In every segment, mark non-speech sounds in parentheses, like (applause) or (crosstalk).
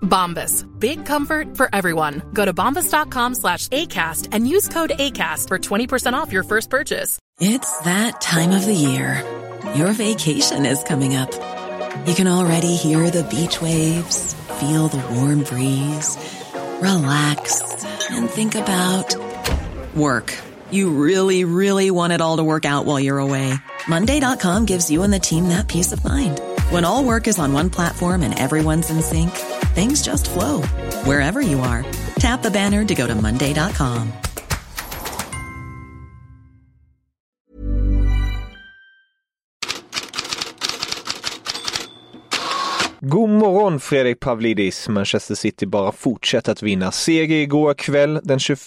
Bombas. Big comfort for everyone. Go to bombas.com slash ACAST and use code ACAST for 20% off your first purchase. It's that time of the year. Your vacation is coming up. You can already hear the beach waves, feel the warm breeze, relax, and think about work. You really, really want it all to work out while you're away. Monday.com gives you and the team that peace of mind. When all work is on one platform and everyone's in sync, things just flow wherever you are. Tap the banner to go to Monday.com. God morgon Fredrik Pavlidis. Manchester City bara fortsätter att vinna. Seger igår kväll, den 21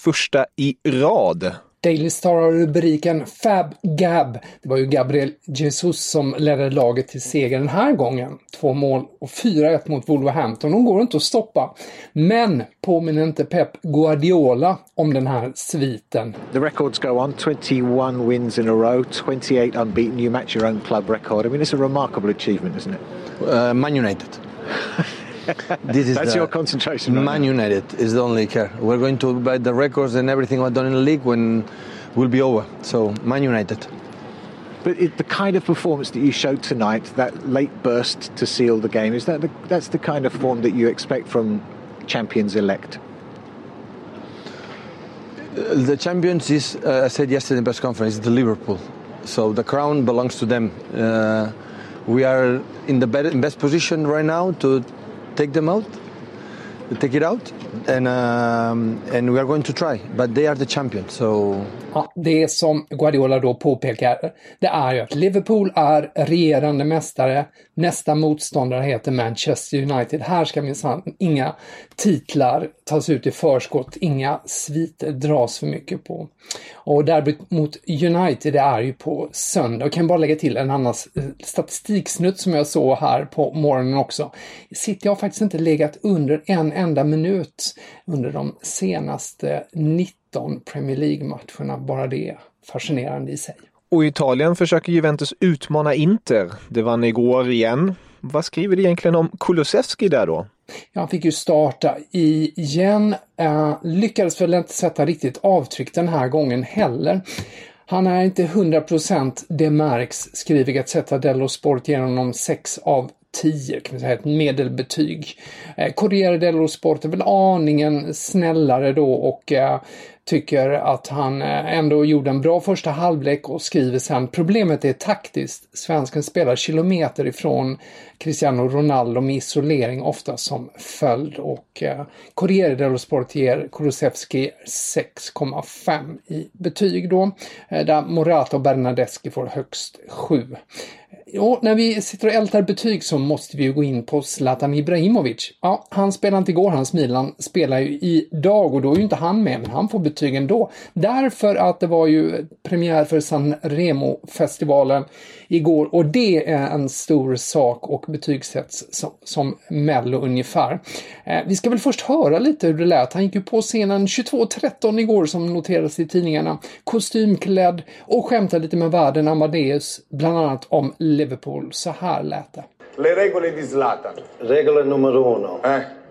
i rad. Daily Star har rubriken Fab Gab. Det var ju Gabriel Jesus som ledde laget till seger den här gången. Två mål och 4-1 mot Wolverhampton. De går inte att stoppa. Men påminner inte Pep Guardiola om den här sviten. The records go on 21 wins in a row, 28 unbeaten. You match your own club record. I mean, it's a remarkable achievement, isn't it? Uh, Man United. (laughs) (laughs) this is That's your concentration. Man. United is the only care. We're going to buy the records and everything we've done in the league when will be over. So Man United. But it, the kind of performance that you showed tonight, that late burst to seal the game, is that the, that's the kind of form that you expect from champions elect? The champions is, uh, I said yesterday in press conference, is the Liverpool. So the crown belongs to them. Uh, we are in the best position right now to take them out, take it out, and um, and we are going to try. But they are the champions, so Ja, det som Guardiola då påpekar, det är ju att Liverpool är regerande mästare. Nästa motståndare heter Manchester United. Här ska minsann inga titlar tas ut i förskott, inga sviter dras för mycket på. Och derbyt mot United, det är ju på söndag. Jag kan bara lägga till en annan statistiksnutt som jag såg här på morgonen också. City har faktiskt inte legat under en enda minut under de senaste 90 19 Premier League-matcherna. Bara det fascinerande i sig. Och i Italien försöker Juventus utmana Inter. Det vann igår igen. Vad skriver det egentligen om Kulusevski där då? Ja, han fick ju starta igen. Uh, lyckades väl inte sätta riktigt avtryck den här gången heller. Han är inte 100% det märks, skriver Gazzetta dello Sport genom honom 6 av 10, kan man säga, ett medelbetyg. Eh, Corriere dello Sport är väl aningen snällare då och eh, tycker att han eh, ändå gjorde en bra första halvlek och skriver sen problemet är taktiskt. Svensken spelar kilometer ifrån Cristiano Ronaldo med isolering ofta som följd och eh, Corriere dello Sport ger Kulusevski 6,5 i betyg då. Eh, där Morata och Bernadeschi får högst 7. Och när vi sitter och ältar betyg så måste vi ju gå in på Zlatan Ibrahimovic. Ja, han spelade inte igår, hans Milan spelar ju idag och då är ju inte han med, men han får betyg ändå. Därför att det var ju premiär för San Remo-festivalen igår och det är en stor sak och betygsätts som, som Mello ungefär. Eh, vi ska väl först höra lite hur det lät. Han gick ju på scenen 22.13 igår som noterades i tidningarna. Kostymklädd och skämtade lite med världen Amadeus, bland annat om Liverpool. Så här lät det. Le regole di Zlatan. Regola numero uno. Eh?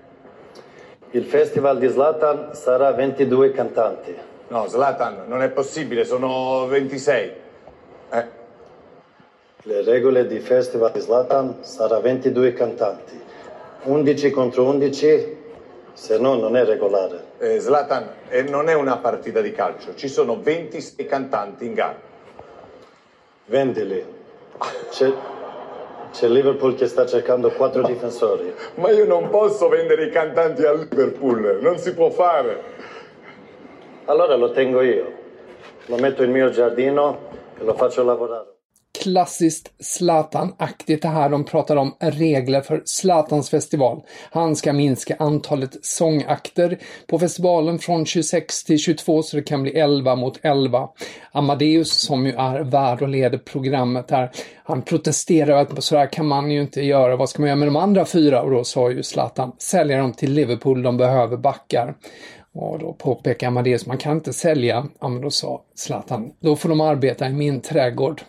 Il festival di Zlatan sarà 22 cantanti. No, Zlatan, non è possibile, sono 26. Eh? Le regole di festival di Zlatan sarà 22 cantanti. 11 contro 11, se no non è regolare. Eh, Zlatan, eh, non è una partita di calcio, ci sono 26 cantanti in gara. Vendili. C'è, c'è Liverpool che sta cercando quattro difensori. Ma io non posso vendere i cantanti al Liverpool, non si può fare. Allora lo tengo io. Lo metto in mio giardino e lo faccio lavorare. Klassiskt Zlatan-aktigt det här de pratar om regler för Zlatans festival. Han ska minska antalet sångakter på festivalen från 26 till 22 så det kan bli 11 mot 11. Amadeus som ju är värd och leder programmet här, han protesterar att så här kan man ju inte göra, vad ska man göra med de andra fyra? Och då sa ju Zlatan, sälja dem till Liverpool, de behöver backar. Och då påpekar Amadeus, man kan inte sälja. Ja, men då sa Zlatan, då får de arbeta i min trädgård.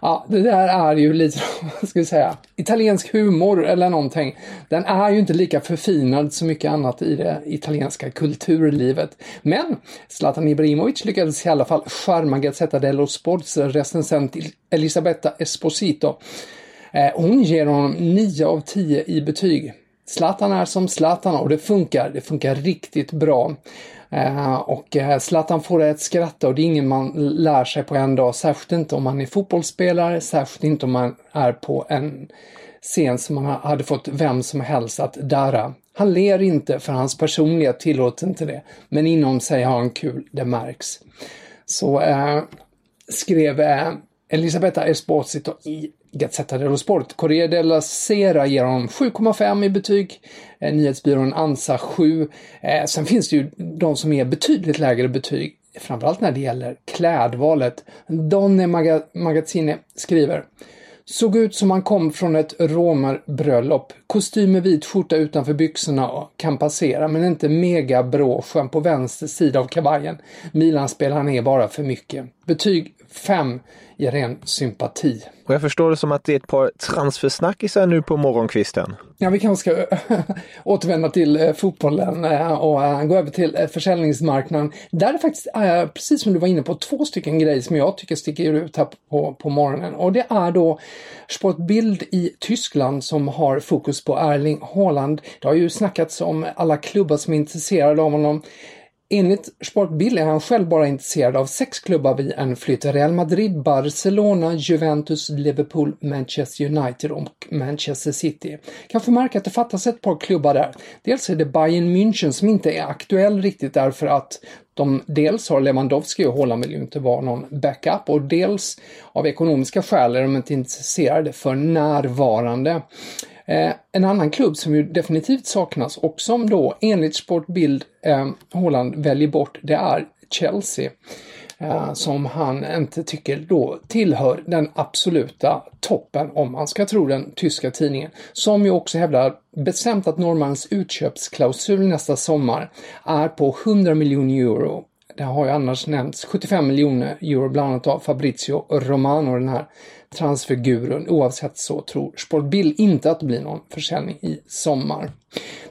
Ja, det där är ju lite, (laughs) vad ska vi säga, italiensk humor eller någonting. Den är ju inte lika förfinad som mycket annat i det italienska kulturlivet. Men Zlatan Ibrahimovic lyckades i alla fall charma Gazzetta dello Sports recensent Elisabetta Esposito. Eh, hon ger honom 9 av 10 i betyg. Zlatan är som Zlatan och det funkar. Det funkar riktigt bra. Eh, och eh, Zlatan får ett skratta och det är ingen man lär sig på en dag. Särskilt inte om man är fotbollsspelare, särskilt inte om man är på en scen som man hade fått vem som helst att darra. Han ler inte för hans personlighet tillåter inte det. Men inom sig har han kul, det märks. Så eh, skrev eh, Elisabetta Esposito i Gazzetta dello Sport. Corriere della Sera ger honom 7,5 i betyg. Eh, nyhetsbyrån Ansa 7. Eh, sen finns det ju de som ger betydligt lägre betyg, framförallt när det gäller klädvalet. Donne Mag Magazzine skriver Såg ut som han kom från ett romerbröllop. Kostym med vit skjorta utanför byxorna kan passera, men inte megabråschen på vänster sida av kavajen. Milanspelaren är bara för mycket. Betyg 5 i ren sympati. Och jag förstår det som att det är ett par transfersnackisar nu på morgonkvisten. Ja, vi kanske ska (laughs) återvända till eh, fotbollen eh, och eh, gå över till försäljningsmarknaden. Där är faktiskt, precis som du var inne på, två stycken grejer som jag tycker sticker ut här på, på morgonen. Och det är då Sportbild i Tyskland som har fokus på Erling Haaland. Det har ju snackats om alla klubbar som är intresserade av honom. Enligt Sportbill är han själv bara intresserad av sex klubbar vid en flytt. Real Madrid, Barcelona, Juventus, Liverpool, Manchester United och Manchester City. Kan förmärka att det fattas ett par klubbar där. Dels är det Bayern München som inte är aktuell riktigt därför att de dels har Lewandowski och Haaland vill ju inte vara någon backup och dels av ekonomiska skäl är de inte intresserade för närvarande. Eh, en annan klubb som ju definitivt saknas och som då enligt Sportbild eh, Holland väljer bort, det är Chelsea. Eh, som han inte tycker då tillhör den absoluta toppen om man ska tro den tyska tidningen. Som ju också hävdar bestämt att Normans utköpsklausul nästa sommar är på 100 miljoner euro. Det har ju annars nämnts 75 miljoner euro bland annat av Fabrizio Romano, den här transfiguren. Oavsett så tror Sportbill inte att det blir någon försäljning i sommar.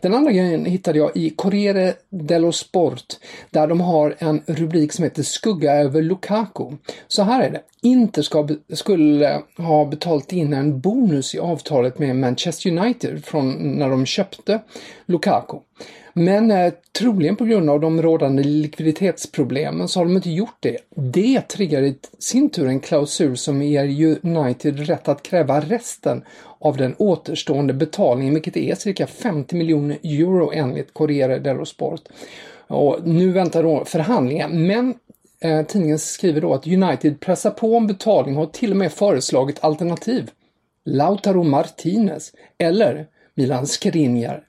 Den andra grejen hittade jag i Corriere dello Sport där de har en rubrik som heter Skugga över Lukaku. Så här är det. Inter ska, skulle ha betalt in en bonus i avtalet med Manchester United från när de köpte Lukaku. Men eh, troligen på grund av de rådande likviditetsproblemen så har de inte gjort det. Det triggar i sin tur en klausul som ger United rätt att kräva resten av den återstående betalningen, vilket är cirka 50 miljoner euro enligt Corriere dello Sport. Och nu väntar då förhandlingar, men eh, tidningen skriver då att United pressar på om betalning och har till och med föreslagit alternativ. Lautaro Martinez eller Milan Skriniar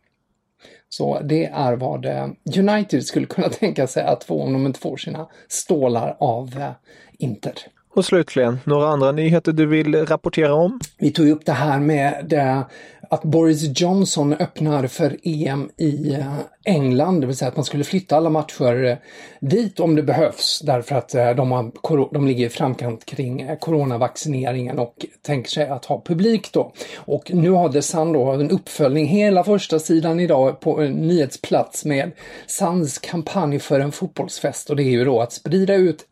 så det är vad eh, United skulle kunna (laughs) tänka sig att få om de inte får sina stålar av eh, Inter. Och slutligen, några andra nyheter du vill rapportera om? Vi tog upp det här med det, att Boris Johnson öppnar för EM i eh, England, det vill säga att man skulle flytta alla matcher eh, dit om det behövs därför att eh, de, har, de ligger i framkant kring coronavaccineringen och tänker sig att ha publik då. Och nu har The Sun då en uppföljning, hela första sidan idag på en nyhetsplats med Suns kampanj för en fotbollsfest och det är ju då att sprida ut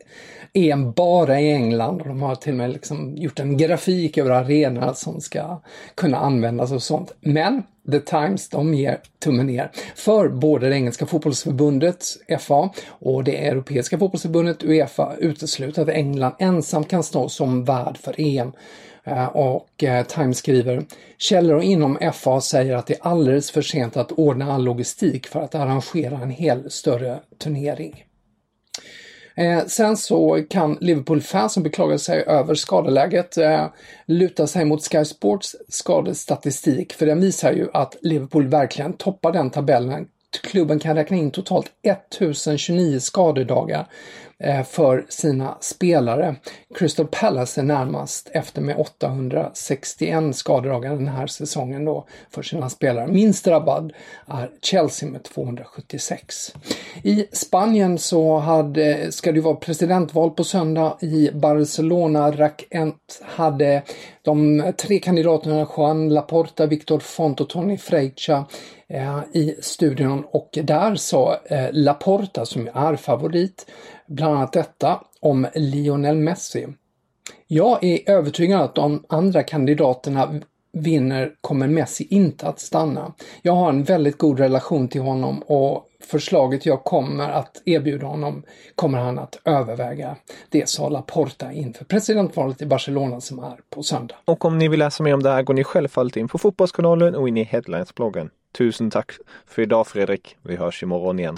EM bara i England och de har till och med liksom gjort en grafik över arenorna som ska kunna användas och sånt. Men The Times, de ger tummen ner för både det engelska fotbollsförbundet, FA, och det europeiska fotbollsförbundet, Uefa, utesluter att England ensamt kan stå som värd för EM. Eh, och eh, Times skriver Källor inom FA säger att det är alldeles för sent att ordna all logistik för att arrangera en hel större turnering. Eh, sen så kan Liverpool-fans som beklagar sig över skadeläget eh, luta sig mot Sky Sports skadestatistik för den visar ju att Liverpool verkligen toppar den tabellen. Klubben kan räkna in totalt 1029 skadedagar Eh, för sina spelare. Crystal Palace är närmast efter med 861 skadedagar den här säsongen då för sina spelare. Minst drabbad är Chelsea med 276. I Spanien så hade, ska det vara presidentval på söndag i Barcelona. Rackent hade de tre kandidaterna Juan Laporta, Victor Font och Tony Freixa eh, i studion och där sa eh, Laporta, som är favorit, bland annat detta om Lionel Messi. Jag är övertygad att de andra kandidaterna vinner kommer Messi inte att stanna. Jag har en väldigt god relation till honom och förslaget jag kommer att erbjuda honom kommer han att överväga. Det sa Laporta inför presidentvalet i Barcelona som är på söndag. Och om ni vill läsa mer om det här går ni självfallet in på Fotbollskanalen och in i Headlines-bloggen. Tusen tack för idag Fredrik. Vi hörs imorgon igen.